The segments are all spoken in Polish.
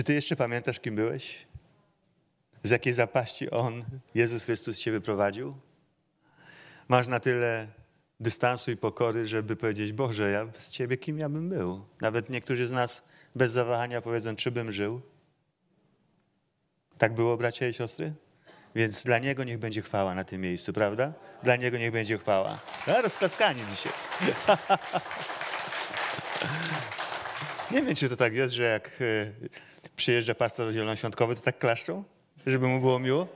Czy ty jeszcze pamiętasz, kim byłeś? Z jakiej zapaści On, Jezus Chrystus cię wyprowadził? Masz na tyle dystansu i pokory, żeby powiedzieć, Boże, ja bez ciebie kim ja bym był? Nawet niektórzy z nas bez zawahania powiedzą, czy bym żył? Tak było, bracia i siostry? Więc dla Niego niech będzie chwała na tym miejscu, prawda? Dla Niego niech będzie chwała. A, rozklaskanie dzisiaj. Nie wiem, czy to tak jest, że jak e, przyjeżdża pastor zielonoświątkowy, to tak klaszczą? Żeby mu było miło?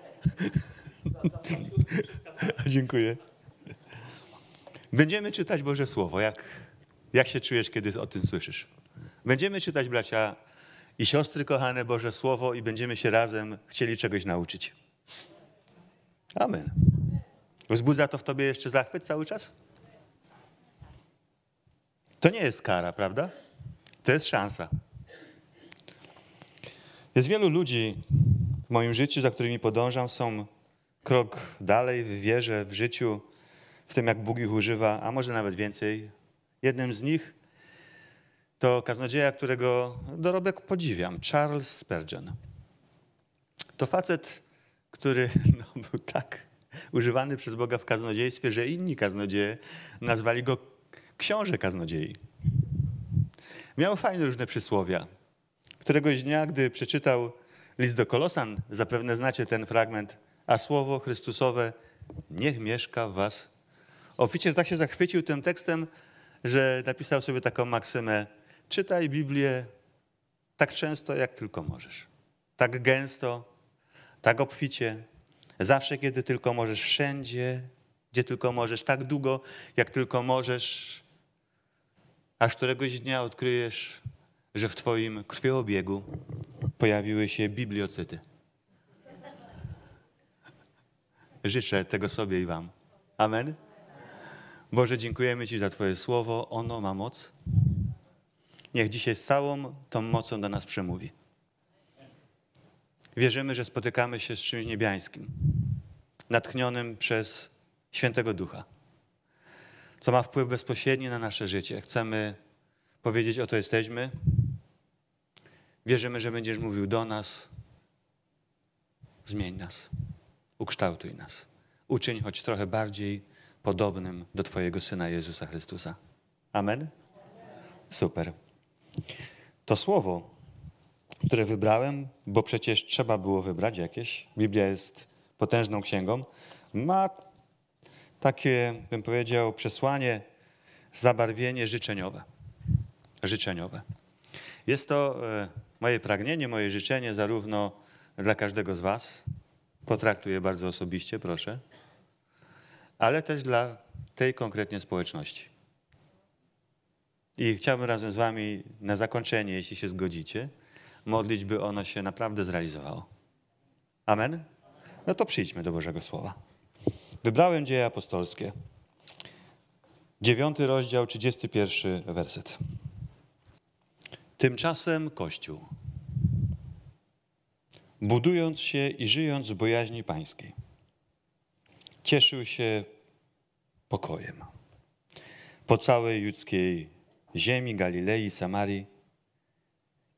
Dziękuję. Będziemy czytać Boże Słowo. Jak, jak się czujesz, kiedy o tym słyszysz? Będziemy czytać, bracia i siostry, kochane Boże Słowo i będziemy się razem chcieli czegoś nauczyć. Amen. Wzbudza to w tobie jeszcze zachwyt cały czas? To nie jest kara, prawda? To jest szansa. Jest wielu ludzi w moim życiu, za którymi podążam, są krok dalej w wierze, w życiu, w tym, jak Bóg ich używa, a może nawet więcej. Jednym z nich to kaznodzieja, którego dorobek podziwiam, Charles Spurgeon. To facet, który no, był tak używany przez Boga w kaznodziejstwie, że inni kaznodzieje nazwali go książę kaznodziei. Miał fajne różne przysłowia. Któregoś dnia, gdy przeczytał list do Kolosan, zapewne znacie ten fragment, a słowo Chrystusowe niech mieszka w was. Oficer tak się zachwycił tym tekstem, że napisał sobie taką maksymę: czytaj Biblię tak często, jak tylko możesz. Tak gęsto, tak obficie, zawsze, kiedy tylko możesz, wszędzie, gdzie tylko możesz, tak długo, jak tylko możesz, aż któregoś dnia odkryjesz, że w Twoim krwiobiegu pojawiły się bibliocyty. Życzę tego sobie i Wam. Amen. Boże, dziękujemy Ci za Twoje słowo. Ono ma moc. Niech dzisiaj z całą tą mocą do nas przemówi. Wierzymy, że spotykamy się z czymś niebiańskim, natchnionym przez Świętego Ducha, co ma wpływ bezpośredni na nasze życie. Chcemy powiedzieć, oto jesteśmy. Wierzymy, że będziesz mówił do nas. Zmień nas, ukształtuj nas. Uczyń choć trochę bardziej podobnym do Twojego Syna Jezusa Chrystusa. Amen? Super. To słowo, które wybrałem, bo przecież trzeba było wybrać jakieś, Biblia jest potężną księgą, ma takie, bym powiedział, przesłanie, zabarwienie życzeniowe. Życzeniowe. Jest to e, moje pragnienie, moje życzenie zarówno dla każdego z Was, potraktuję bardzo osobiście, proszę, ale też dla tej konkretnie społeczności. I chciałbym razem z Wami na zakończenie, jeśli się zgodzicie, modlić, by ono się naprawdę zrealizowało. Amen? No to przyjdźmy do Bożego Słowa. Wybrałem dzieje apostolskie. Dziewiąty rozdział, 31 werset. Tymczasem Kościół, budując się i żyjąc w bojaźni pańskiej, cieszył się pokojem. Po całej judzkiej ziemi, Galilei, Samarii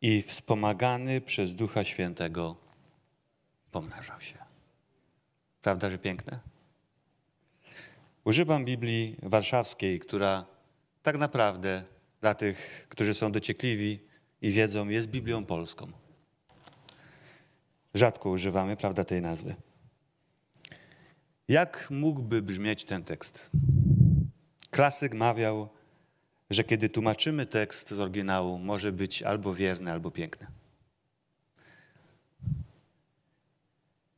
i wspomagany przez Ducha Świętego pomnażał się. Prawda, że piękne? Używam Biblii warszawskiej, która tak naprawdę dla tych, którzy są dociekliwi i wiedzą, jest Biblią polską. Rzadko używamy, prawda, tej nazwy. Jak mógłby brzmieć ten tekst? Klasyk mawiał, że kiedy tłumaczymy tekst z oryginału, może być albo wierny, albo piękny.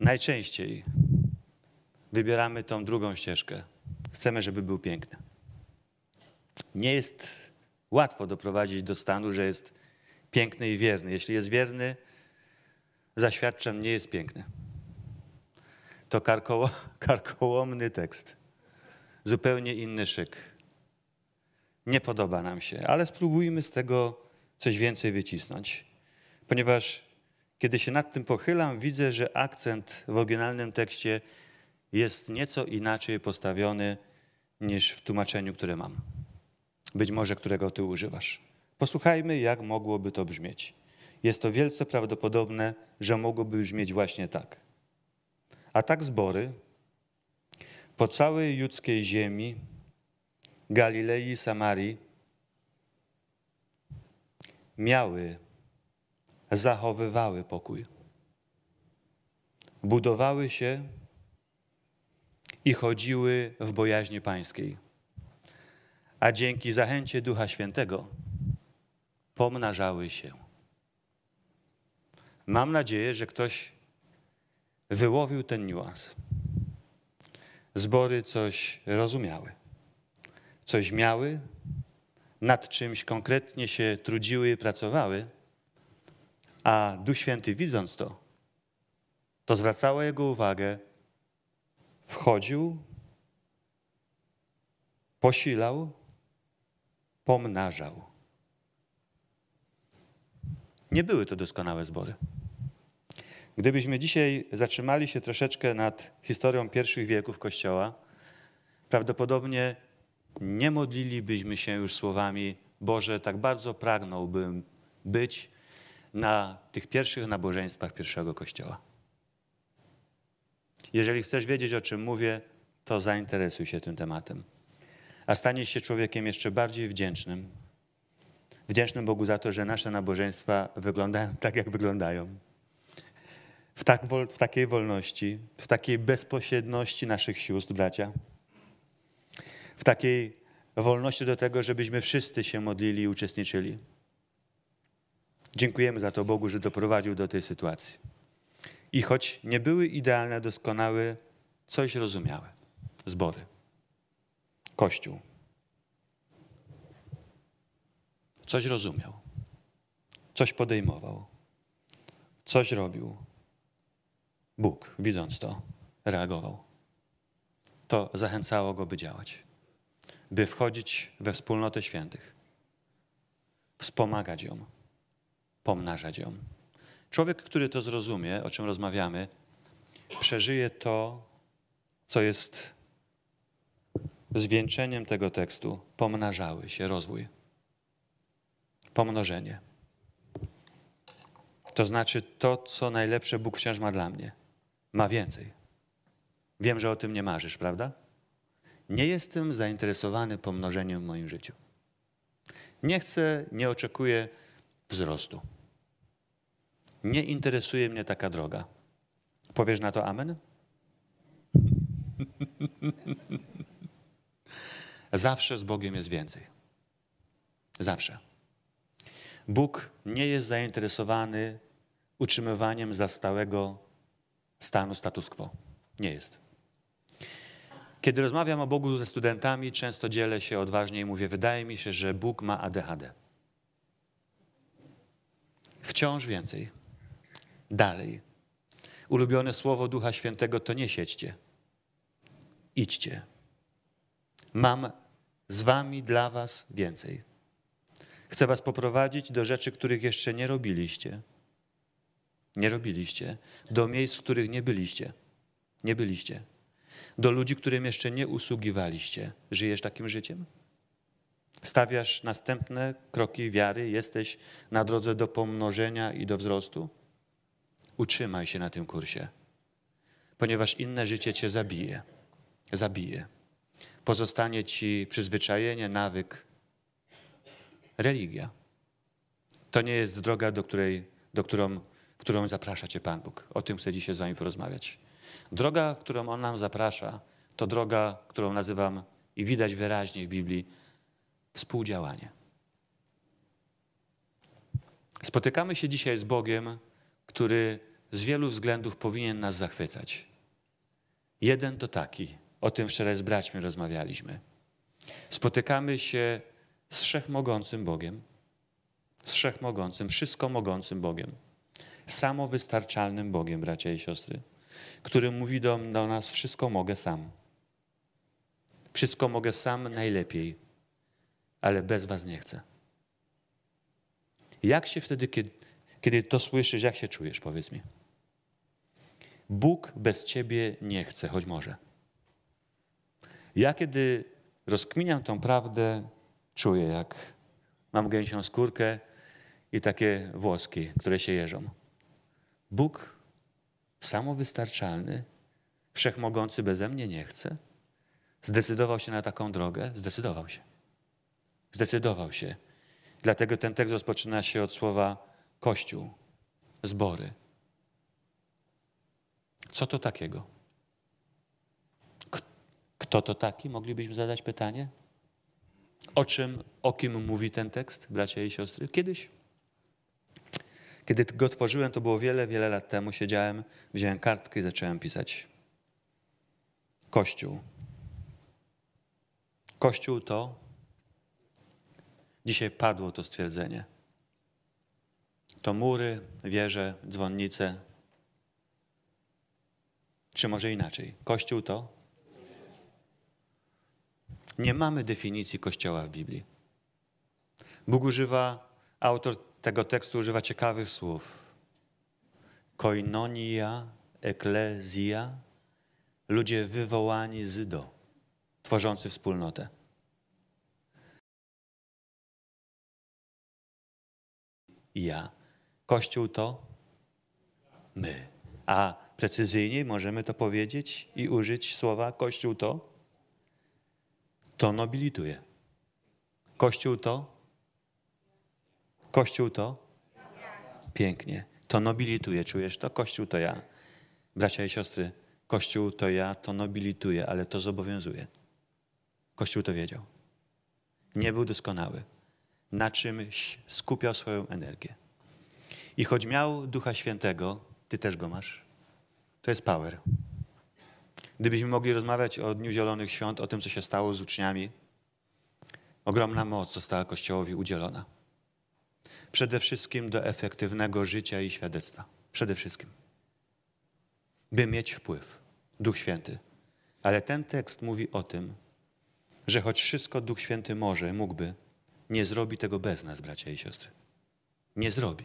Najczęściej wybieramy tą drugą ścieżkę. Chcemy, żeby był piękny. Nie jest łatwo doprowadzić do stanu, że jest piękny i wierny. Jeśli jest wierny, zaświadczam, nie jest piękny. To karkoło, karkołomny tekst. Zupełnie inny szyk. Nie podoba nam się, ale spróbujmy z tego coś więcej wycisnąć. Ponieważ kiedy się nad tym pochylam, widzę, że akcent w oryginalnym tekście jest nieco inaczej postawiony niż w tłumaczeniu, które mam. Być może którego ty używasz. Posłuchajmy, jak mogłoby to brzmieć. jest to wielce prawdopodobne, że mogłoby brzmieć właśnie tak. A tak zbory po całej judzkiej ziemi, Galilei i Samarii miały, zachowywały pokój. Budowały się i chodziły w bojaźni pańskiej. A dzięki zachęcie Ducha Świętego pomnażały się. Mam nadzieję, że ktoś wyłowił ten niuans. Zbory coś rozumiały, coś miały, nad czymś konkretnie się trudziły pracowały, a Duch Święty widząc to, to zwracało jego uwagę, wchodził, posilał, pomnażał. Nie były to doskonałe zbory. Gdybyśmy dzisiaj zatrzymali się troszeczkę nad historią pierwszych wieków Kościoła, prawdopodobnie nie modlilibyśmy się już słowami Boże, tak bardzo pragnąłbym być na tych pierwszych nabożeństwach pierwszego Kościoła. Jeżeli chcesz wiedzieć, o czym mówię, to zainteresuj się tym tematem. A staniesz się człowiekiem jeszcze bardziej wdzięcznym. Wdzięcznym Bogu za to, że nasze nabożeństwa wyglądają tak, jak wyglądają. W, tak, w takiej wolności, w takiej bezpośredności naszych sióstr, bracia. W takiej wolności do tego, żebyśmy wszyscy się modlili i uczestniczyli. Dziękujemy za to Bogu, że doprowadził do tej sytuacji. I choć nie były idealne, doskonałe, coś rozumiały. Zbory. Kościół. Coś rozumiał. Coś podejmował. Coś robił. Bóg, widząc to, reagował. To zachęcało go, by działać. By wchodzić we wspólnotę świętych. Wspomagać ją. Pomnażać ją. Człowiek, który to zrozumie, o czym rozmawiamy, przeżyje to, co jest zwieńczeniem tego tekstu. Pomnażały się, rozwój. Pomnożenie. To znaczy to, co najlepsze Bóg wciąż ma dla mnie. Ma więcej. Wiem, że o tym nie marzysz, prawda? Nie jestem zainteresowany pomnożeniem w moim życiu. Nie chcę, nie oczekuję wzrostu. Nie interesuje mnie taka droga. Powiesz na to amen? Zawsze z Bogiem jest więcej. Zawsze. Bóg nie jest zainteresowany utrzymywaniem zastałego stanu status quo. Nie jest. Kiedy rozmawiam o Bogu ze studentami, często dzielę się odważnie i mówię: Wydaje mi się, że Bóg ma ADHD. Wciąż więcej. Dalej. Ulubione słowo Ducha Świętego to nie siedźcie. Idźcie. Mam z wami dla was więcej. Chcę was poprowadzić do rzeczy, których jeszcze nie robiliście. Nie robiliście. Do miejsc, w których nie byliście. Nie byliście. Do ludzi, którym jeszcze nie usługiwaliście. Żyjesz takim życiem? Stawiasz następne kroki wiary, jesteś na drodze do pomnożenia i do wzrostu? Utrzymaj się na tym kursie, ponieważ inne życie cię zabije. Zabije. Pozostanie ci przyzwyczajenie, nawyk, religia. To nie jest droga, do której, do którą, którą zaprasza cię Pan Bóg. O tym chcę dzisiaj z wami porozmawiać. Droga, w którą On nam zaprasza, to droga, którą nazywam i widać wyraźnie w Biblii współdziałanie. Spotykamy się dzisiaj z Bogiem, który z wielu względów powinien nas zachwycać. Jeden to taki, o tym wczoraj z braćmi rozmawialiśmy. Spotykamy się z wszechmogącym Bogiem, z wszechmogącym, wszystko mogącym Bogiem, samowystarczalnym Bogiem, bracia i siostry, który mówi do, do nas: Wszystko mogę sam. Wszystko mogę sam najlepiej, ale bez Was nie chcę. Jak się wtedy, kiedy, kiedy to słyszysz, jak się czujesz, powiedz mi? Bóg bez ciebie nie chce, choć może. Ja, kiedy rozkminiam tą prawdę, czuję, jak mam gęsią skórkę i takie włoski, które się jeżą. Bóg samowystarczalny, wszechmogący beze mnie nie chce. Zdecydował się na taką drogę? Zdecydował się. Zdecydował się. Dlatego ten tekst rozpoczyna się od słowa Kościół, zbory. Co to takiego? Kto to taki? Moglibyśmy zadać pytanie. O czym, o kim mówi ten tekst, bracia i siostry? Kiedyś, kiedy go tworzyłem, to było wiele, wiele lat temu, siedziałem, wziąłem kartkę i zacząłem pisać. Kościół. Kościół to, dzisiaj padło to stwierdzenie, to mury, wieże, dzwonnice, czy może inaczej. Kościół to? Nie mamy definicji Kościoła w Biblii. Bóg używa, autor tego tekstu używa ciekawych słów. Koinonia, eklezja, ludzie wywołani z do, tworzący wspólnotę. Ja. Kościół to my. A precyzyjniej możemy to powiedzieć i użyć słowa Kościół to? To nobilituje. Kościół to? Kościół to? Pięknie. To nobilituje. Czujesz to? Kościół to ja. Bracia i siostry, Kościół to ja, to nobilituje, ale to zobowiązuje. Kościół to wiedział. Nie był doskonały. Na czymś skupiał swoją energię. I choć miał Ducha Świętego, ty też go masz, to jest power. Gdybyśmy mogli rozmawiać o Dniu Zielonych Świąt, o tym, co się stało z uczniami, ogromna moc została Kościołowi udzielona. Przede wszystkim do efektywnego życia i świadectwa. Przede wszystkim. By mieć wpływ. Duch Święty. Ale ten tekst mówi o tym, że choć wszystko Duch Święty może, mógłby, nie zrobi tego bez nas, bracia i siostry. Nie zrobi.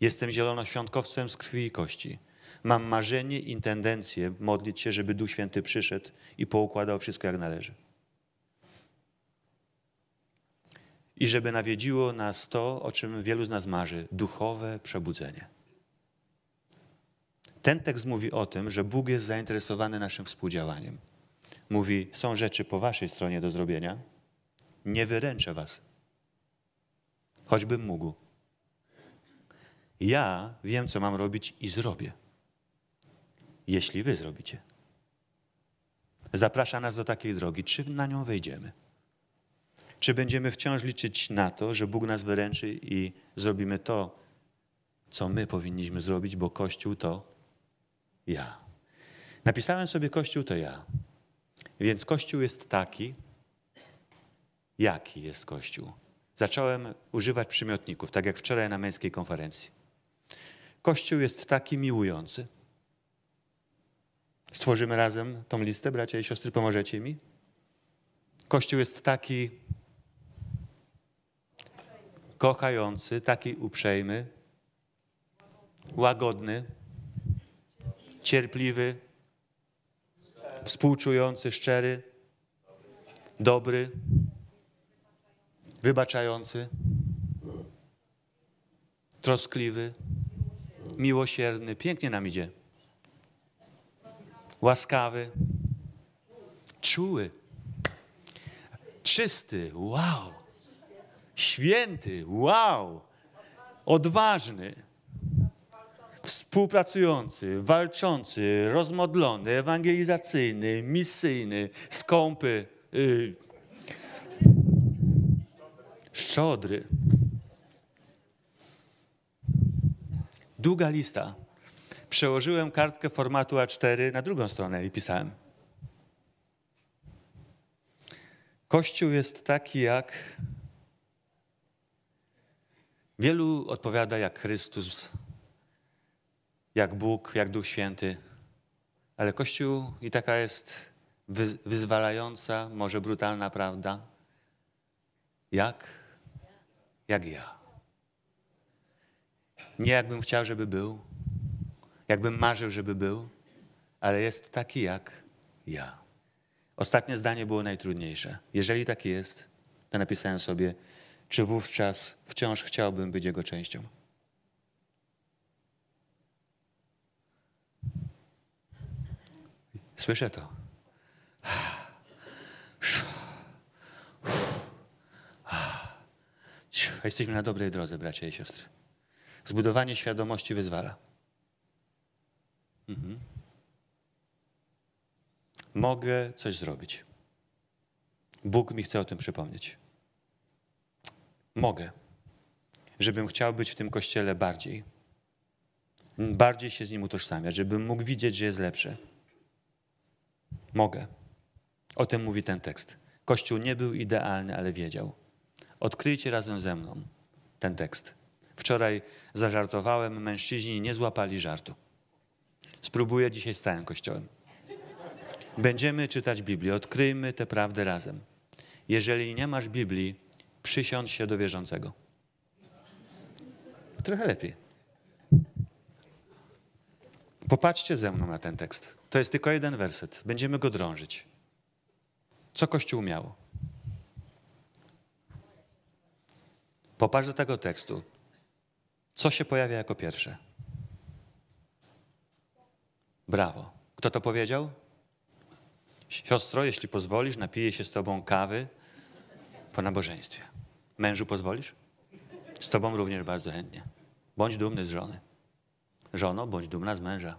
Jestem zielonoświątkowcem z krwi i kości. Mam marzenie i tendencję modlić się, żeby Duch Święty przyszedł i poukładał wszystko jak należy. I żeby nawiedziło nas to, o czym wielu z nas marzy duchowe przebudzenie. Ten tekst mówi o tym, że Bóg jest zainteresowany naszym współdziałaniem. Mówi: Są rzeczy po waszej stronie do zrobienia, nie wyręczę was, choćbym mógł. Ja wiem, co mam robić i zrobię, jeśli wy zrobicie. Zaprasza nas do takiej drogi. Czy na nią wejdziemy? Czy będziemy wciąż liczyć na to, że Bóg nas wyręczy i zrobimy to, co my powinniśmy zrobić, bo Kościół to ja. Napisałem sobie Kościół to ja. Więc Kościół jest taki, jaki jest Kościół. Zacząłem używać przymiotników, tak jak wczoraj na męskiej konferencji. Kościół jest taki miłujący. Stworzymy razem tą listę, bracia i siostry, pomożecie mi? Kościół jest taki kochający, taki uprzejmy, łagodny, cierpliwy, współczujący, szczery, dobry, wybaczający, troskliwy, miłosierny. Pięknie nam idzie. Łaskawy, czuły, czysty. Wow. Święty. Wow. Odważny współpracujący, walczący, rozmodlony, ewangelizacyjny, misyjny, skąpy, yy, szczodry. Długa lista. Przełożyłem kartkę formatu A4 na drugą stronę i pisałem. Kościół jest taki jak. Wielu odpowiada jak Chrystus, jak Bóg, jak Duch Święty, ale Kościół i taka jest wyzwalająca, może brutalna prawda. Jak? Jak ja. Nie jakbym chciał, żeby był, jakbym marzył, żeby był, ale jest taki jak ja. Ostatnie zdanie było najtrudniejsze. Jeżeli taki jest, to napisałem sobie, czy wówczas wciąż chciałbym być jego częścią? Słyszę to. Jesteśmy na dobrej drodze, bracia i siostry. Zbudowanie świadomości wyzwala. Mhm. Mogę coś zrobić. Bóg mi chce o tym przypomnieć. Mogę, żebym chciał być w tym kościele bardziej. Bardziej się z nim utożsamiać, żebym mógł widzieć, że jest lepszy. Mogę. O tym mówi ten tekst. Kościół nie był idealny, ale wiedział. Odkryjcie razem ze mną ten tekst. Wczoraj zażartowałem, mężczyźni nie złapali żartu. Spróbuję dzisiaj z całym Kościołem. Będziemy czytać Biblię, odkryjmy tę prawdę razem. Jeżeli nie masz Biblii, przysiądź się do wierzącego. Trochę lepiej. Popatrzcie ze mną na ten tekst. To jest tylko jeden werset. Będziemy go drążyć. Co Kościół miał? Popatrz do tego tekstu. Co się pojawia jako pierwsze? Brawo. Kto to powiedział? Siostro, jeśli pozwolisz, napiję się z tobą kawy po nabożeństwie. Mężu pozwolisz? Z tobą również bardzo chętnie. Bądź dumny z żony. Żono, bądź dumna z męża.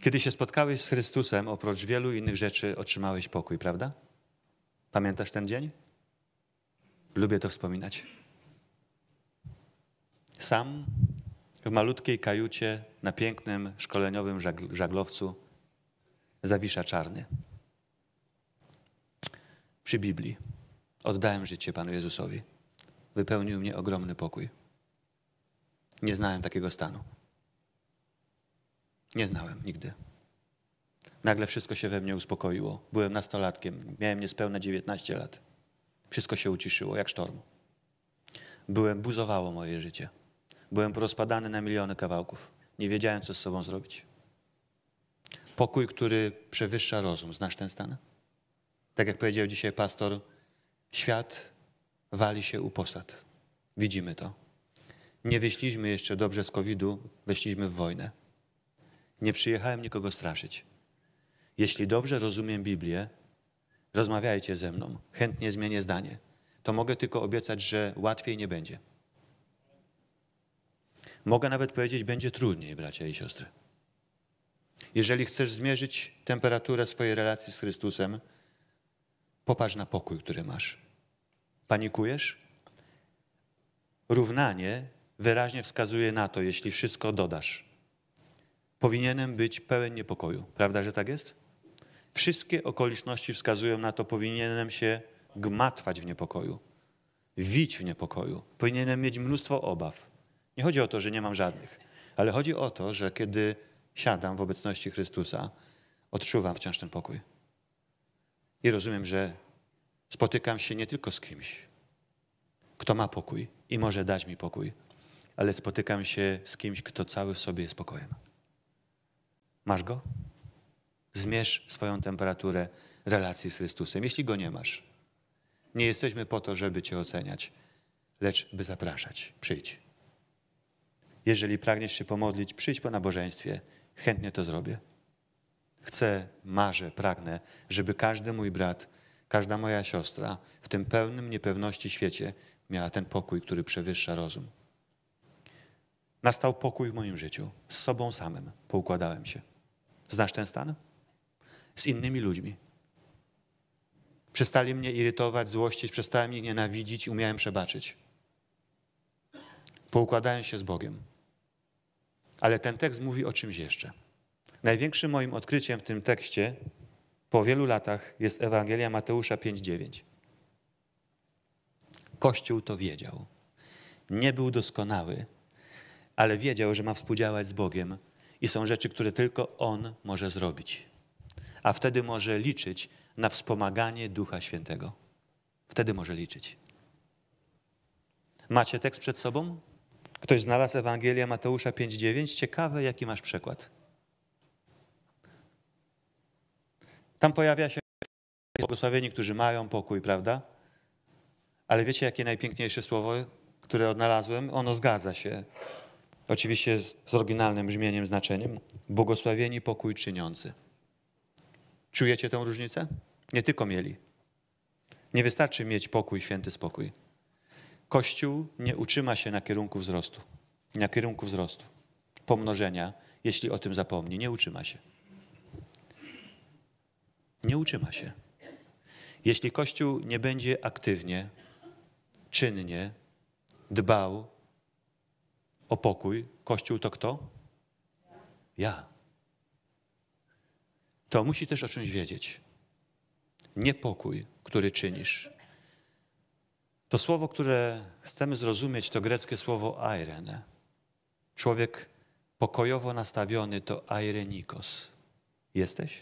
Kiedy się spotkałeś z Chrystusem, oprócz wielu innych rzeczy otrzymałeś pokój, prawda? Pamiętasz ten dzień? Lubię to wspominać. Sam w malutkiej kajucie na pięknym szkoleniowym żaglowcu zawisza czarny. Przy Biblii oddałem życie Panu Jezusowi. Wypełnił mnie ogromny pokój. Nie znałem takiego stanu. Nie znałem nigdy. Nagle wszystko się we mnie uspokoiło. Byłem nastolatkiem, miałem niespełna 19 lat. Wszystko się uciszyło, jak sztorm. Byłem, buzowało moje życie. Byłem porozpadany na miliony kawałków. Nie wiedziałem, co z sobą zrobić. Pokój, który przewyższa rozum. Znasz ten stan? Tak jak powiedział dzisiaj pastor, świat wali się u posad. Widzimy to. Nie wyszliśmy jeszcze dobrze z COVID-u, weszliśmy w wojnę. Nie przyjechałem nikogo straszyć. Jeśli dobrze rozumiem Biblię, rozmawiajcie ze mną. Chętnie zmienię zdanie. To mogę tylko obiecać, że łatwiej nie będzie. Mogę nawet powiedzieć, będzie trudniej, bracia i siostry. Jeżeli chcesz zmierzyć temperaturę swojej relacji z Chrystusem, popatrz na pokój, który masz. Panikujesz? Równanie wyraźnie wskazuje na to, jeśli wszystko dodasz. Powinienem być pełen niepokoju. Prawda, że tak jest? Wszystkie okoliczności wskazują na to, powinienem się gmatwać w niepokoju, wić w niepokoju, powinienem mieć mnóstwo obaw. Nie chodzi o to, że nie mam żadnych, ale chodzi o to, że kiedy siadam w obecności Chrystusa, odczuwam wciąż ten pokój. I rozumiem, że spotykam się nie tylko z kimś, kto ma pokój i może dać mi pokój, ale spotykam się z kimś, kto cały w sobie jest spokojem. Masz go? Zmierz swoją temperaturę relacji z Chrystusem, jeśli go nie masz. Nie jesteśmy po to, żeby Cię oceniać, lecz by zapraszać. Przyjdź. Jeżeli pragniesz się pomodlić, przyjdź po nabożeństwie. Chętnie to zrobię. Chcę, marzę, pragnę, żeby każdy mój brat, każda moja siostra w tym pełnym niepewności świecie miała ten pokój, który przewyższa rozum. Nastał pokój w moim życiu. Z sobą samym poukładałem się. Znasz ten stan? Z innymi ludźmi. Przestali mnie irytować, złościć, przestałem ich nienawidzić umiałem przebaczyć. Poukładałem się z Bogiem. Ale ten tekst mówi o czymś jeszcze. Największym moim odkryciem w tym tekście po wielu latach jest Ewangelia Mateusza 5:9. Kościół to wiedział. Nie był doskonały, ale wiedział, że ma współdziałać z Bogiem i są rzeczy, które tylko On może zrobić. A wtedy może liczyć na wspomaganie Ducha Świętego. Wtedy może liczyć. Macie tekst przed sobą? Ktoś znalazł Ewangelię Mateusza 5:9? Ciekawe, jaki masz przekład. Tam pojawia się Błogosławieni, którzy mają pokój, prawda? Ale wiecie, jakie najpiękniejsze słowo, które odnalazłem? Ono zgadza się. Oczywiście z, z oryginalnym brzmieniem, znaczeniem. Błogosławieni pokój czyniący. Czujecie tę różnicę? Nie tylko mieli. Nie wystarczy mieć pokój, święty spokój. Kościół nie utrzyma się na kierunku wzrostu, na kierunku wzrostu, pomnożenia, jeśli o tym zapomni. Nie utrzyma się. Nie utrzyma się. Jeśli Kościół nie będzie aktywnie, czynnie dbał o pokój, Kościół to kto? Ja. To musi też o czymś wiedzieć. Niepokój, który czynisz. To słowo, które chcemy zrozumieć, to greckie słowo airene. Człowiek pokojowo nastawiony to airenikos. Jesteś?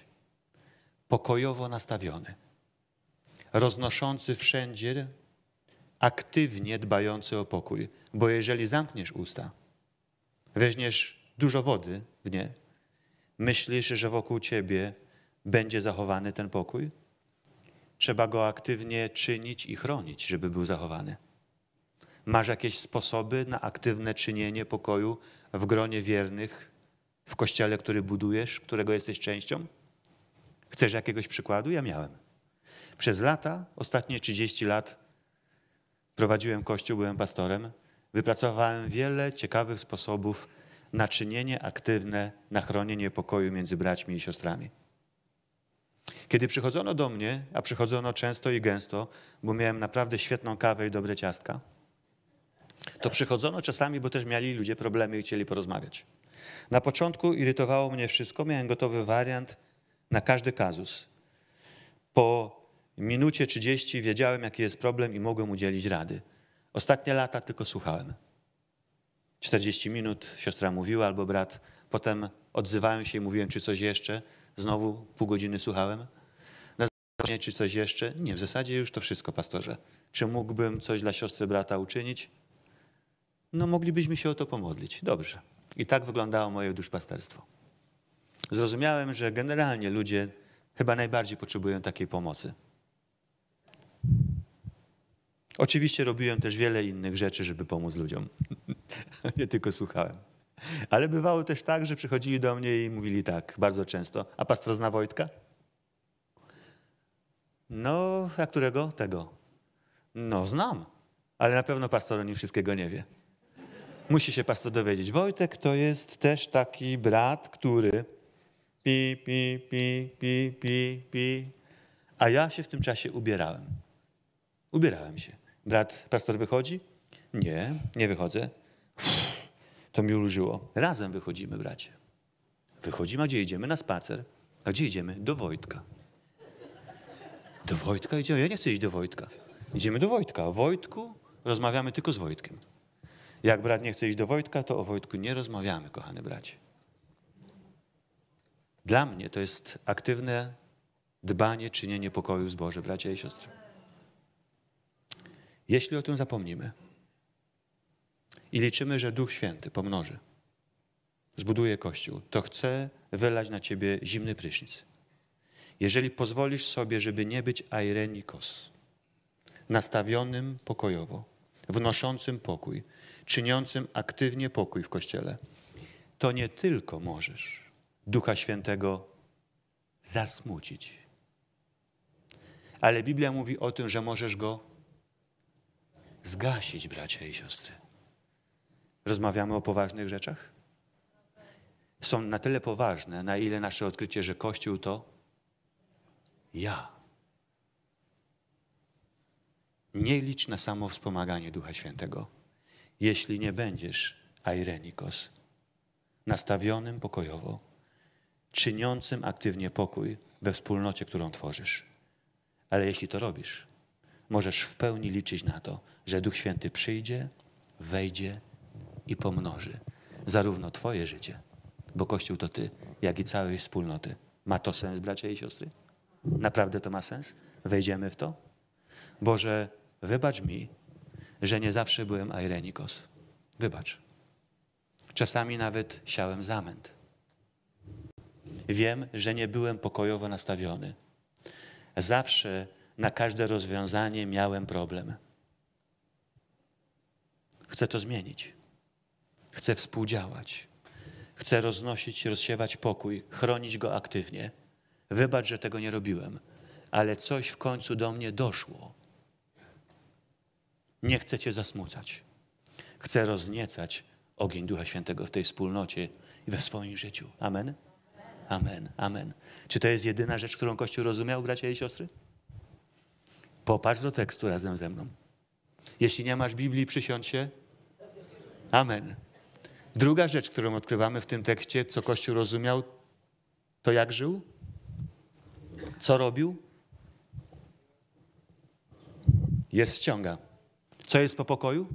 Pokojowo nastawiony. Roznoszący wszędzie, aktywnie dbający o pokój. Bo jeżeli zamkniesz usta, weźmiesz dużo wody w nie, myślisz, że wokół ciebie będzie zachowany ten pokój? Trzeba go aktywnie czynić i chronić, żeby był zachowany. Masz jakieś sposoby na aktywne czynienie pokoju w gronie wiernych, w kościele, który budujesz, którego jesteś częścią? Chcesz jakiegoś przykładu? Ja miałem. Przez lata, ostatnie 30 lat, prowadziłem kościół, byłem pastorem. Wypracowałem wiele ciekawych sposobów na czynienie aktywne, na chronienie pokoju między braćmi i siostrami. Kiedy przychodzono do mnie, a przychodzono często i gęsto, bo miałem naprawdę świetną kawę i dobre ciastka, to przychodzono czasami, bo też mieli ludzie problemy i chcieli porozmawiać. Na początku irytowało mnie wszystko, miałem gotowy wariant na każdy kazus. Po minucie 30 wiedziałem, jaki jest problem i mogłem udzielić rady. Ostatnie lata tylko słuchałem. 40 minut siostra mówiła albo brat, potem odzywałem się i mówiłem, czy coś jeszcze. Znowu pół godziny słuchałem. Czy coś jeszcze? Nie, w zasadzie już to wszystko, pastorze. Czy mógłbym coś dla siostry brata uczynić? No, moglibyśmy się o to pomodlić. Dobrze. I tak wyglądało moje duszpasterstwo. Zrozumiałem, że generalnie ludzie chyba najbardziej potrzebują takiej pomocy. Oczywiście robiłem też wiele innych rzeczy, żeby pomóc ludziom. Nie tylko słuchałem. Ale bywało też tak, że przychodzili do mnie i mówili tak bardzo często. A pastor zna Wojtka? No, a którego? Tego. No, znam. Ale na pewno pastor o nim wszystkiego nie wie. Musi się pastor dowiedzieć. Wojtek to jest też taki brat, który pi, pi, pi, pi, pi, pi. A ja się w tym czasie ubierałem. Ubierałem się. Brat, pastor wychodzi? Nie, nie wychodzę. To mi ulżyło. Razem wychodzimy, bracie. Wychodzimy, a gdzie idziemy? Na spacer. A gdzie idziemy? Do Wojtka. Do Wojtka idziemy? Ja nie chcę iść do Wojtka. Idziemy do Wojtka. O Wojtku rozmawiamy tylko z Wojtkiem. Jak brat nie chce iść do Wojtka, to o Wojtku nie rozmawiamy, kochany bracie. Dla mnie to jest aktywne dbanie, czynienie pokoju w zborze, bracia i siostry. Jeśli o tym zapomnimy i liczymy, że Duch Święty pomnoży, zbuduje Kościół, to chce wylać na ciebie zimny prysznic. Jeżeli pozwolisz sobie, żeby nie być airenikos, nastawionym pokojowo, wnoszącym pokój, czyniącym aktywnie pokój w Kościele, to nie tylko możesz Ducha Świętego zasmucić, ale Biblia mówi o tym, że możesz go zgasić, bracia i siostry. Rozmawiamy o poważnych rzeczach? Są na tyle poważne, na ile nasze odkrycie, że Kościół to ja. Nie licz na samo wspomaganie Ducha Świętego, jeśli nie będziesz airenikos, nastawionym pokojowo, czyniącym aktywnie pokój we wspólnocie, którą tworzysz. Ale jeśli to robisz, możesz w pełni liczyć na to, że Duch Święty przyjdzie, wejdzie i pomnoży zarówno Twoje życie, bo Kościół to Ty, jak i całej wspólnoty. Ma to sens, bracia i siostry? Naprawdę to ma sens? Wejdziemy w to? Boże, wybacz mi, że nie zawsze byłem airenikos. Wybacz. Czasami nawet siałem zamęt. Wiem, że nie byłem pokojowo nastawiony. zawsze na każde rozwiązanie miałem problem. Chcę to zmienić. Chcę współdziałać. Chcę roznosić, rozsiewać pokój, chronić go aktywnie. Wybacz, że tego nie robiłem, ale coś w końcu do mnie doszło. Nie chcę Cię zasmucać. Chcę rozniecać ogień Ducha Świętego w tej wspólnocie i we swoim życiu. Amen? Amen, amen. Czy to jest jedyna rzecz, którą Kościół rozumiał, bracia i siostry? Popatrz do tekstu razem ze mną. Jeśli nie masz Biblii, przysiądź się. Amen. Druga rzecz, którą odkrywamy w tym tekście, co Kościół rozumiał, to jak żył? Co robił? Jest ściąga. Co jest po pokoju?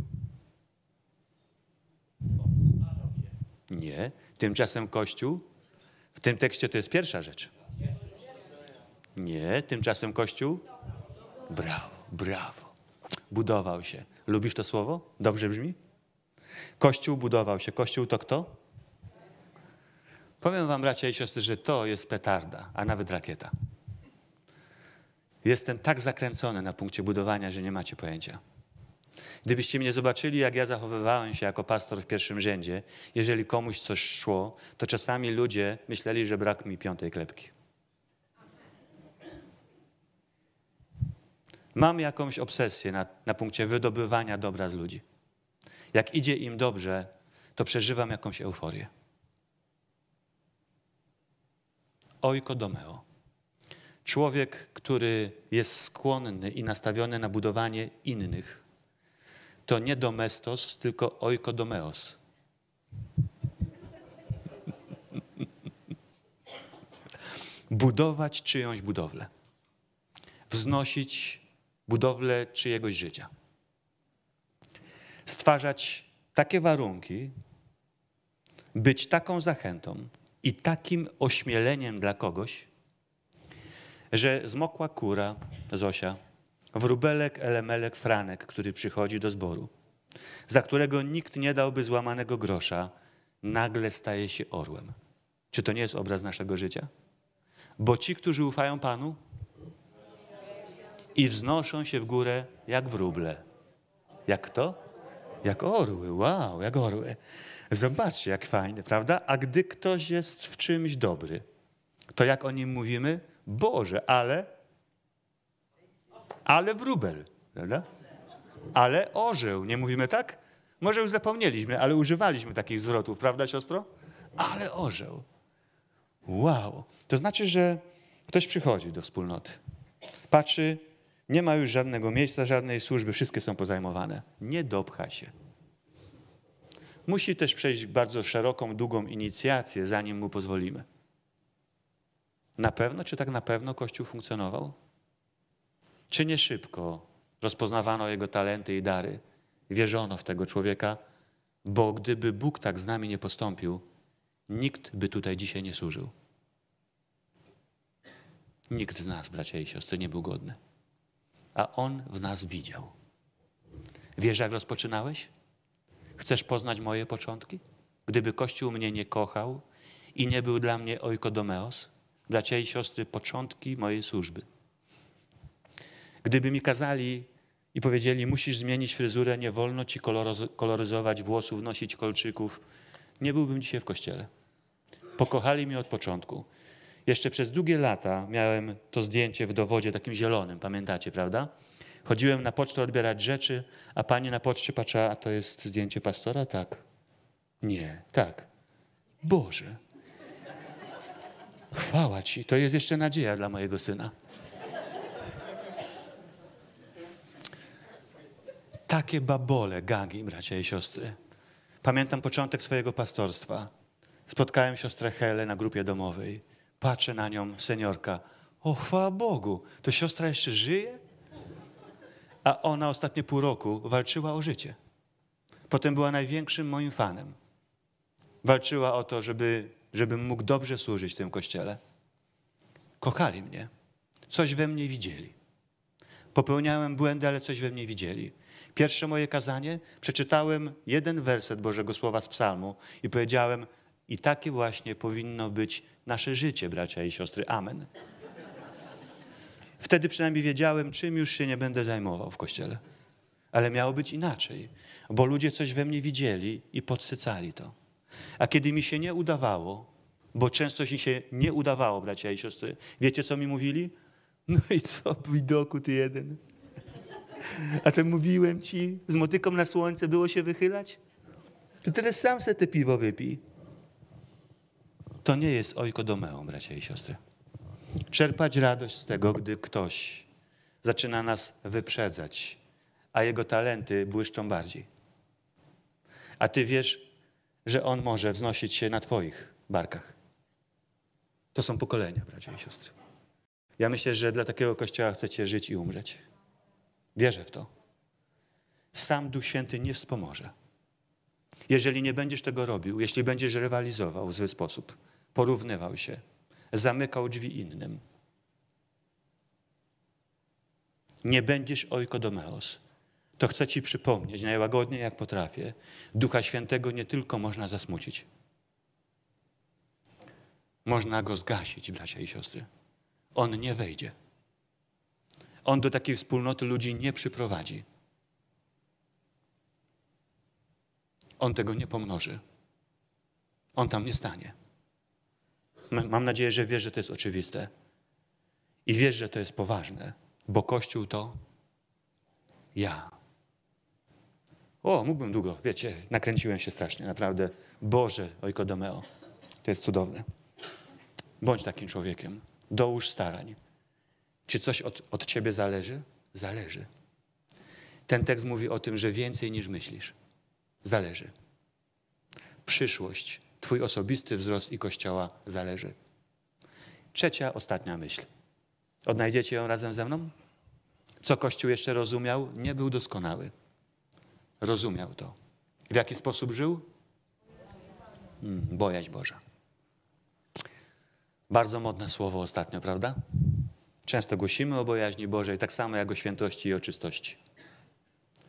Nie. Tymczasem Kościół, w tym tekście to jest pierwsza rzecz. Nie. Tymczasem Kościół, brawo, brawo. Budował się. Lubisz to słowo? Dobrze brzmi? Kościół budował się. Kościół to kto? Powiem wam, bracia i siostry, że to jest petarda, a nawet rakieta. Jestem tak zakręcony na punkcie budowania, że nie macie pojęcia. Gdybyście mnie zobaczyli, jak ja zachowywałem się jako pastor w pierwszym rzędzie, jeżeli komuś coś szło, to czasami ludzie myśleli, że brak mi piątej klepki. Mam jakąś obsesję na, na punkcie wydobywania dobra z ludzi. Jak idzie im dobrze, to przeżywam jakąś euforię. Oikodomeo. Człowiek, który jest skłonny i nastawiony na budowanie innych, to nie domestos, tylko oikodomeos. Budować czyjąś budowlę. Wznosić budowlę czyjegoś życia. Stwarzać takie warunki, być taką zachętą i takim ośmieleniem dla kogoś, że zmokła kura Zosia, wróbelek, elemelek, franek, który przychodzi do zboru, za którego nikt nie dałby złamanego grosza, nagle staje się orłem. Czy to nie jest obraz naszego życia? Bo ci, którzy ufają Panu i wznoszą się w górę jak wróble. Jak to? Jak orły, wow, jak orły. Zobaczcie, jak fajnie, prawda? A gdy ktoś jest w czymś dobry, to jak o nim mówimy? Boże, ale, ale wróbel, prawda? Ale orzeł, nie mówimy tak? Może już zapomnieliśmy, ale używaliśmy takich zwrotów, prawda, siostro? Ale orzeł. Wow. To znaczy, że ktoś przychodzi do wspólnoty, patrzy, nie ma już żadnego miejsca, żadnej służby, wszystkie są pozajmowane. Nie dopcha się. Musi też przejść bardzo szeroką, długą inicjację, zanim mu pozwolimy. Na pewno, czy tak na pewno Kościół funkcjonował? Czy nie szybko rozpoznawano jego talenty i dary? Wierzono w tego człowieka, bo gdyby Bóg tak z nami nie postąpił, nikt by tutaj dzisiaj nie służył. Nikt z nas, bracia i siostry, nie był godny. A On w nas widział. Wiesz, jak rozpoczynałeś? Chcesz poznać moje początki? Gdyby Kościół mnie nie kochał i nie był dla mnie oikodomeos, bracia i siostry, początki mojej służby. Gdyby mi kazali i powiedzieli, musisz zmienić fryzurę, nie wolno ci koloryzować włosów, nosić kolczyków, nie byłbym dzisiaj w kościele. Pokochali mnie od początku. Jeszcze przez długie lata miałem to zdjęcie w dowodzie takim zielonym, pamiętacie, prawda? Chodziłem na pocztę odbierać rzeczy, a pani na poczcie patrzyła, a to jest zdjęcie pastora? Tak. Nie, tak. Boże. Chwała Ci, to jest jeszcze nadzieja dla mojego syna. Takie babole, gagi, bracia i siostry. Pamiętam początek swojego pastorstwa. Spotkałem siostrę Helę na grupie domowej. Patrzę na nią, seniorka. O, chwała Bogu, to siostra jeszcze żyje? A ona ostatnie pół roku walczyła o życie. Potem była największym moim fanem. Walczyła o to, żeby, żebym mógł dobrze służyć w tym kościele. Kochali mnie. Coś we mnie widzieli. Popełniałem błędy, ale coś we mnie widzieli. Pierwsze moje kazanie przeczytałem jeden werset Bożego Słowa z Psalmu i powiedziałem: I takie właśnie powinno być nasze życie, bracia i siostry. Amen. Wtedy przynajmniej wiedziałem, czym już się nie będę zajmował w kościele. Ale miało być inaczej, bo ludzie coś we mnie widzieli i podsycali to. A kiedy mi się nie udawało, bo często się nie udawało, bracia i siostry, wiecie co mi mówili? No i co, widoku ty jeden. A to mówiłem ci, z motyką na słońce było się wychylać? To teraz sam se te piwo wypij. To nie jest ojkodomeą, bracia i siostry. Czerpać radość z tego, gdy ktoś zaczyna nas wyprzedzać, a jego talenty błyszczą bardziej. A ty wiesz, że on może wznosić się na twoich barkach. To są pokolenia, bracia i siostry. Ja myślę, że dla takiego kościoła chcecie żyć i umrzeć. Wierzę w to. Sam Duch Święty nie wspomoże. Jeżeli nie będziesz tego robił, jeśli będziesz rywalizował w zły sposób, porównywał się, zamykał drzwi innym, nie będziesz oikodomeos, to chcę ci przypomnieć najłagodniej jak potrafię, Ducha Świętego nie tylko można zasmucić. Można go zgasić, bracia i siostry. On nie wejdzie. On do takiej wspólnoty ludzi nie przyprowadzi. On tego nie pomnoży. On tam nie stanie. Mam nadzieję, że wiesz, że to jest oczywiste. I wiesz, że to jest poważne, bo Kościół to ja. O, mógłbym długo, wiecie, nakręciłem się strasznie, naprawdę. Boże, ojkodomeo, to jest cudowne. Bądź takim człowiekiem. Dołóż starań. Czy coś od, od ciebie zależy? Zależy. Ten tekst mówi o tym, że więcej niż myślisz. Zależy. Przyszłość, twój osobisty wzrost i Kościoła zależy. Trzecia, ostatnia myśl. Odnajdziecie ją razem ze mną? Co Kościół jeszcze rozumiał? Nie był doskonały. Rozumiał to. W jaki sposób żył? Hmm, bojaźń Boża. Bardzo modne słowo ostatnio, prawda? Często głosimy o bojaźni Bożej, tak samo jak o świętości i o czystości.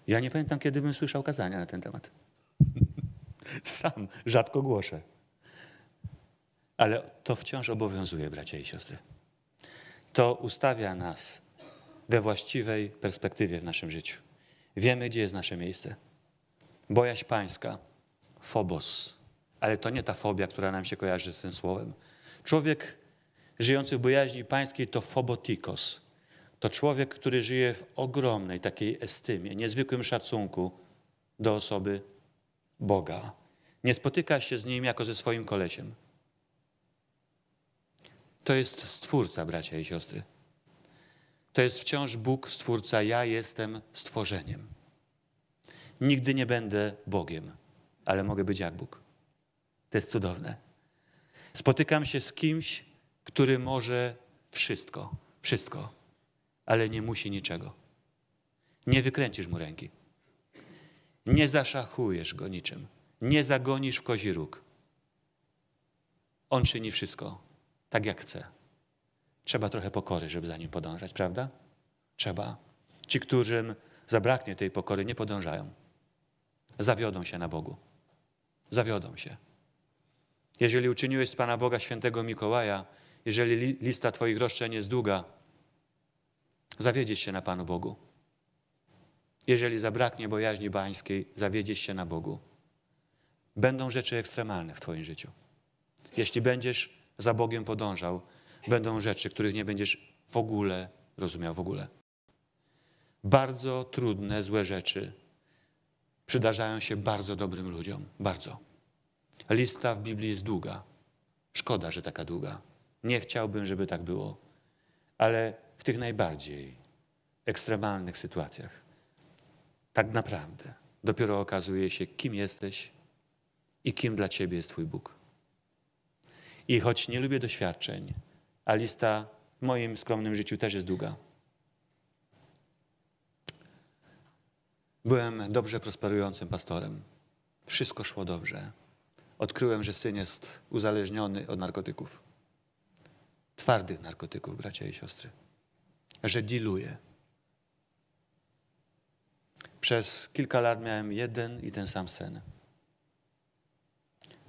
Ja nie pamiętam, kiedy bym słyszał kazania na ten temat. Sam rzadko głoszę. Ale to wciąż obowiązuje, bracia i siostry. To ustawia nas we właściwej perspektywie w naszym życiu. Wiemy, gdzie jest nasze miejsce. Bojaźń pańska, phobos. Ale to nie ta fobia, która nam się kojarzy z tym słowem. Człowiek żyjący w bojaźni pańskiej to fobotikos. To człowiek, który żyje w ogromnej takiej estymie, niezwykłym szacunku do osoby Boga. Nie spotyka się z nim jako ze swoim kolesiem. To jest Stwórca, bracia i siostry. To jest wciąż Bóg, Stwórca. Ja jestem stworzeniem. Nigdy nie będę Bogiem, ale mogę być jak Bóg. To jest cudowne. Spotykam się z kimś, który może wszystko, wszystko, ale nie musi niczego. Nie wykręcisz mu ręki. Nie zaszachujesz go niczym. Nie zagonisz w kozi róg. On czyni wszystko tak, jak chce. Trzeba trochę pokory, żeby za nim podążać, prawda? Trzeba. Ci, którym zabraknie tej pokory, nie podążają. Zawiodą się na Bogu. Zawiodą się. Jeżeli uczyniłeś z Pana Boga świętego Mikołaja, jeżeli lista Twoich roszczeń jest długa, zawiedziesz się na Panu Bogu. Jeżeli zabraknie bojaźni bańskiej, zawiedziesz się na Bogu. Będą rzeczy ekstremalne w Twoim życiu. Jeśli będziesz za Bogiem podążał, będą rzeczy, których nie będziesz w ogóle rozumiał w ogóle. Bardzo trudne, złe rzeczy przydarzają się bardzo dobrym ludziom. Bardzo. Lista w Biblii jest długa. Szkoda, że taka długa. Nie chciałbym, żeby tak było. Ale w tych najbardziej ekstremalnych sytuacjach tak naprawdę dopiero okazuje się, kim jesteś i kim dla ciebie jest Twój Bóg. I choć nie lubię doświadczeń, a lista w moim skromnym życiu też jest długa. Byłem dobrze prosperującym pastorem. Wszystko szło dobrze. Odkryłem, że syn jest uzależniony od narkotyków. Twardych narkotyków, bracia i siostry. Że diluje. Przez kilka lat miałem jeden i ten sam sen.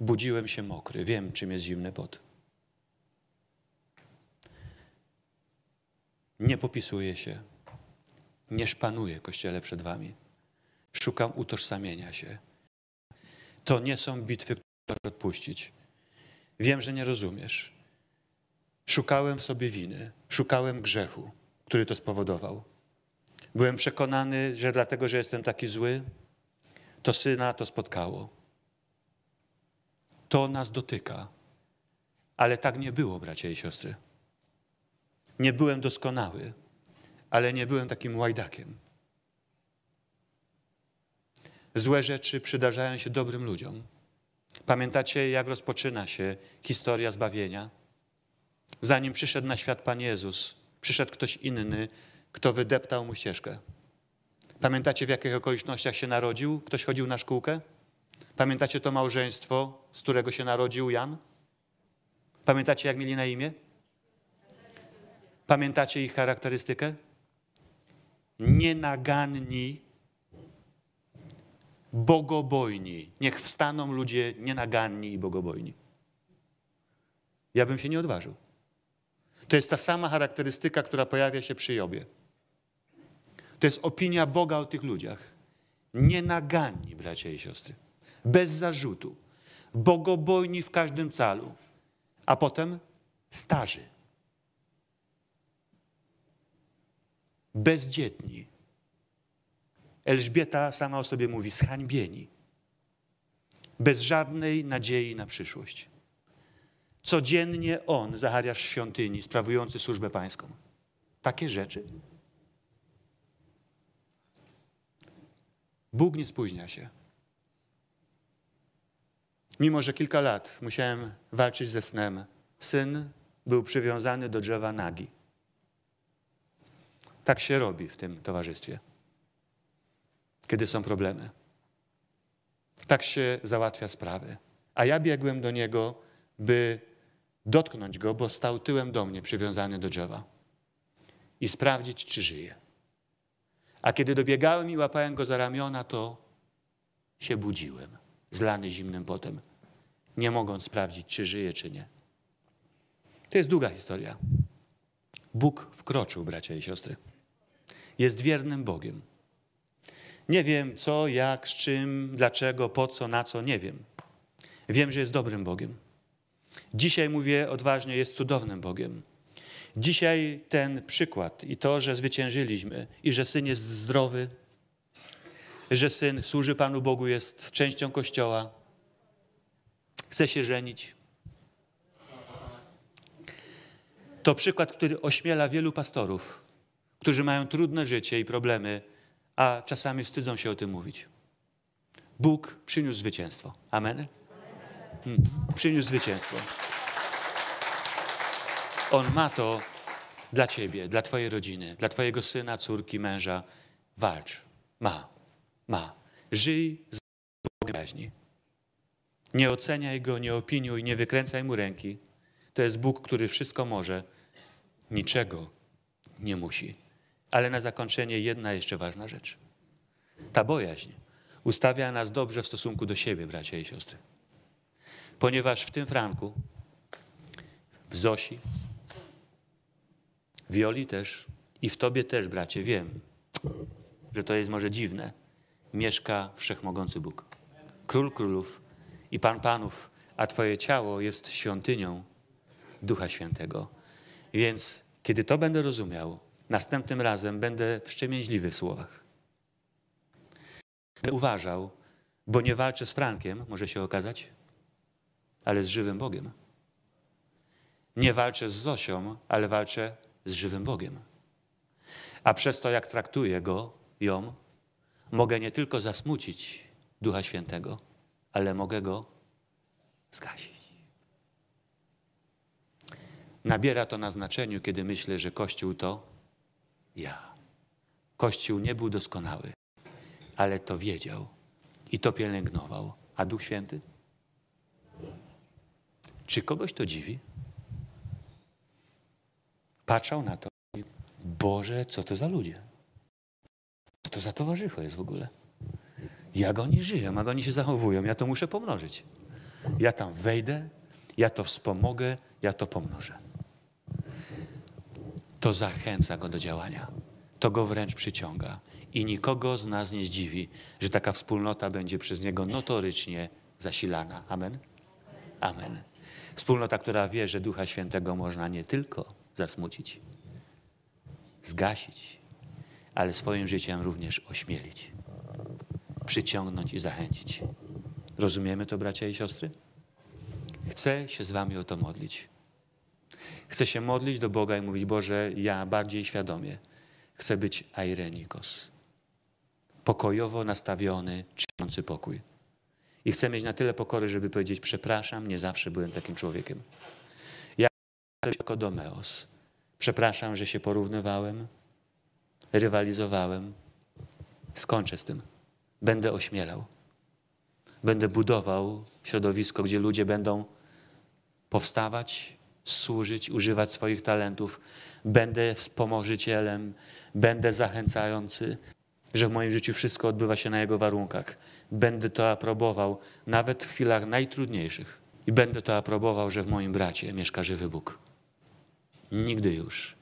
Budziłem się mokry. Wiem, czym jest zimny pot. Nie popisuję się. Nie szpanuję Kościele przed wami. Szukam utożsamienia się. To nie są bitwy, które odpuścić. Wiem, że nie rozumiesz. Szukałem w sobie winy, szukałem grzechu, który to spowodował. Byłem przekonany, że dlatego, że jestem taki zły, to syna to spotkało. To nas dotyka. Ale tak nie było, bracia i siostry. Nie byłem doskonały, ale nie byłem takim łajdakiem. Złe rzeczy przydarzają się dobrym ludziom. Pamiętacie, jak rozpoczyna się historia zbawienia? Zanim przyszedł na świat Pan Jezus, przyszedł ktoś inny, kto wydeptał mu ścieżkę. Pamiętacie, w jakich okolicznościach się narodził? Ktoś chodził na szkółkę? Pamiętacie to małżeństwo, z którego się narodził Jan? Pamiętacie, jak mieli na imię? Pamiętacie ich charakterystykę? Nienaganni, bogobojni. Niech wstaną ludzie nienaganni i bogobojni. Ja bym się nie odważył. To jest ta sama charakterystyka, która pojawia się przy Jobie. To jest opinia Boga o tych ludziach. Nienaganni, bracia i siostry. Bez zarzutu. Bogobojni w każdym calu. A potem starzy. Bezdzietni. Elżbieta sama o sobie mówi zhańbieni. Bez żadnej nadziei na przyszłość. Codziennie on, Zachariasz świątyni, sprawujący służbę pańską. Takie rzeczy. Bóg nie spóźnia się. Mimo, że kilka lat musiałem walczyć ze snem, syn był przywiązany do drzewa nagi. Tak się robi w tym towarzystwie, kiedy są problemy. Tak się załatwia sprawy. A ja biegłem do niego, by dotknąć go, bo stał tyłem do mnie, przywiązany do drzewa i sprawdzić, czy żyje. A kiedy dobiegałem i łapałem go za ramiona, to się budziłem, zlany zimnym potem, nie mogąc sprawdzić, czy żyje, czy nie. To jest długa historia. Bóg wkroczył, bracia i siostry. Jest wiernym Bogiem. Nie wiem co, jak, z czym, dlaczego, po co, na co, nie wiem. Wiem, że jest dobrym Bogiem. Dzisiaj mówię odważnie, jest cudownym Bogiem. Dzisiaj ten przykład i to, że zwyciężyliśmy i że syn jest zdrowy, że syn służy Panu Bogu, jest częścią Kościoła, chce się żenić. To przykład, który ośmiela wielu pastorów, którzy mają trudne życie i problemy, a czasami wstydzą się o tym mówić. Bóg przyniósł zwycięstwo. Amen? Hmm. Przyniósł zwycięstwo. On ma to dla ciebie, dla twojej rodziny, dla twojego syna, córki, męża. Walcz. Ma. Ma. Żyj z Bogiem Nie oceniaj go, nie opiniuj, nie wykręcaj mu ręki. To jest Bóg, który wszystko może, niczego nie musi. Ale na zakończenie jedna jeszcze ważna rzecz. Ta bojaźń ustawia nas dobrze w stosunku do siebie, bracia i siostry. Ponieważ w tym Franku, w Zosi, w Joli też i w Tobie też, bracie, wiem, że to jest może dziwne, mieszka wszechmogący Bóg. Król królów i Pan panów, a Twoje ciało jest świątynią Ducha Świętego. Więc kiedy to będę rozumiał, następnym razem będę wstrzemięźliwy w słowach. Będę uważał, bo nie walczę z Frankiem, może się okazać, ale z żywym Bogiem. Nie walczę z Zosią, ale walczę z żywym Bogiem. A przez to, jak traktuję go, ją, mogę nie tylko zasmucić Ducha Świętego, ale mogę go zgasić. Nabiera to na znaczeniu, kiedy myślę, że Kościół to ja. Kościół nie był doskonały, ale to wiedział i to pielęgnował. A Duch Święty? Czy kogoś to dziwi? Patrzał na to i Boże, co to za ludzie? Co to za towarzycho jest w ogóle? Jak oni żyją, jak oni się zachowują, ja to muszę pomnożyć. Ja tam wejdę, ja to wspomogę, ja to pomnożę. To zachęca go do działania. To go wręcz przyciąga. I nikogo z nas nie zdziwi, że taka wspólnota będzie przez niego notorycznie zasilana. Amen? Amen. Wspólnota, która wie, że Ducha Świętego można nie tylko zasmucić, zgasić, ale swoim życiem również ośmielić, przyciągnąć i zachęcić. Rozumiemy to, bracia i siostry? Chcę się z Wami o to modlić. Chcę się modlić do Boga i mówić: Boże, ja bardziej świadomie chcę być airenikos, pokojowo nastawiony, czyniący pokój. I chcę mieć na tyle pokory, żeby powiedzieć: Przepraszam, nie zawsze byłem takim człowiekiem. Ja jako Domeos. Przepraszam, że się porównywałem, rywalizowałem. Skończę z tym. Będę ośmielał. Będę budował środowisko, gdzie ludzie będą powstawać, służyć, używać swoich talentów. Będę wspomożycielem, będę zachęcający, że w moim życiu wszystko odbywa się na jego warunkach. Będę to aprobował, nawet w chwilach najtrudniejszych. I będę to aprobował, że w moim bracie mieszka żywy Bóg. Nigdy już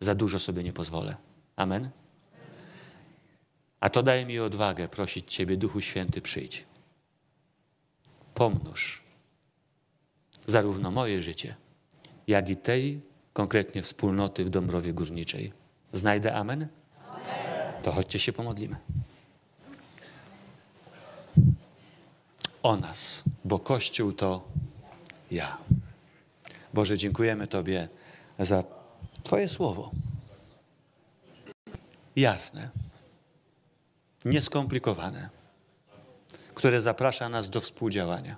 za dużo sobie nie pozwolę. Amen? A to daje mi odwagę prosić Ciebie, Duchu Święty, przyjdź. Pomnóż zarówno moje życie, jak i tej konkretnie wspólnoty w Dąbrowie Górniczej. Znajdę amen? To chodźcie się pomodlimy. O nas, bo Kościół to ja. Boże, dziękujemy Tobie za Twoje słowo. Jasne, nieskomplikowane, które zaprasza nas do współdziałania.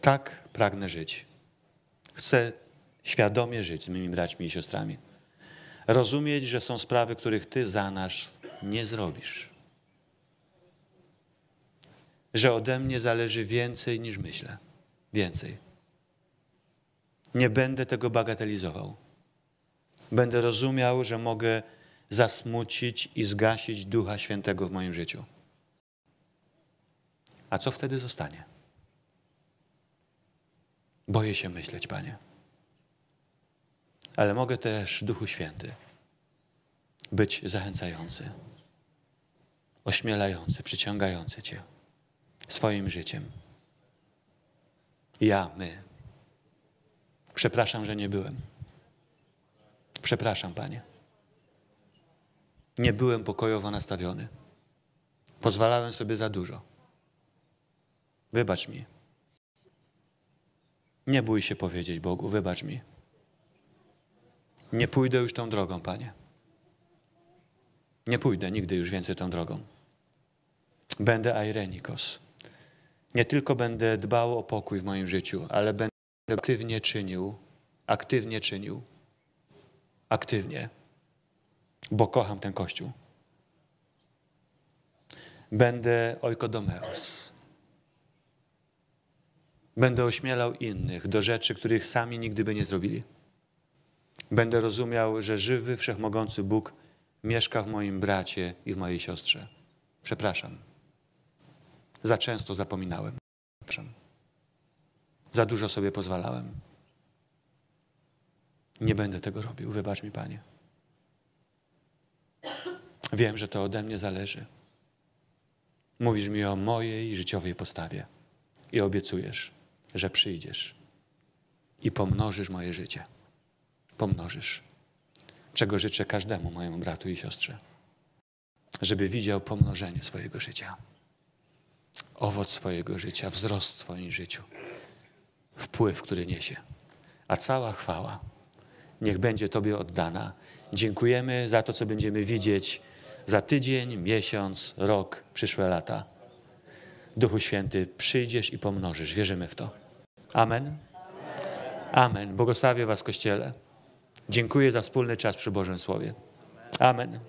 Tak pragnę żyć. Chcę świadomie żyć z moimi braćmi i siostrami. Rozumieć, że są sprawy, których Ty za nas nie zrobisz. Że ode mnie zależy więcej niż myślę. Więcej. Nie będę tego bagatelizował. Będę rozumiał, że mogę zasmucić i zgasić Ducha Świętego w moim życiu. A co wtedy zostanie? Boję się myśleć, Panie. Ale mogę też, Duchu Święty, być zachęcający, ośmielający, przyciągający Cię swoim życiem. Ja, my. Przepraszam, że nie byłem. Przepraszam, Panie. Nie byłem pokojowo nastawiony. Pozwalałem sobie za dużo. Wybacz mi. Nie bój się powiedzieć Bogu, wybacz mi. Nie pójdę już tą drogą, Panie. Nie pójdę nigdy już więcej tą drogą. Będę airenikos. Nie tylko będę dbał o pokój w moim życiu, ale będę aktywnie czynił, aktywnie czynił, aktywnie, bo kocham ten Kościół. Będę oikodomeos. Będę ośmielał innych do rzeczy, których sami nigdy by nie zrobili. Będę rozumiał, że żywy, wszechmogący Bóg mieszka w moim bracie i w mojej siostrze. Przepraszam. Za często zapominałem. Przepraszam. Za dużo sobie pozwalałem. Nie będę tego robił. Wybacz mi, Panie. Wiem, że to ode mnie zależy. Mówisz mi o mojej życiowej postawie i obiecujesz, że przyjdziesz i pomnożysz moje życie. Pomnożysz. Czego życzę każdemu mojemu bratu i siostrze. Żeby widział pomnożenie swojego życia. Owoc swojego życia, wzrost w swoim życiu. Wpływ, który niesie. A cała chwała niech będzie Tobie oddana. Dziękujemy za to, co będziemy widzieć za tydzień, miesiąc, rok, przyszłe lata. Duchu Święty, przyjdziesz i pomnożysz. Wierzymy w to. Amen. Amen. Błogosławię Was, Kościele. Dziękuję za wspólny czas przy Bożym Słowie. Amen.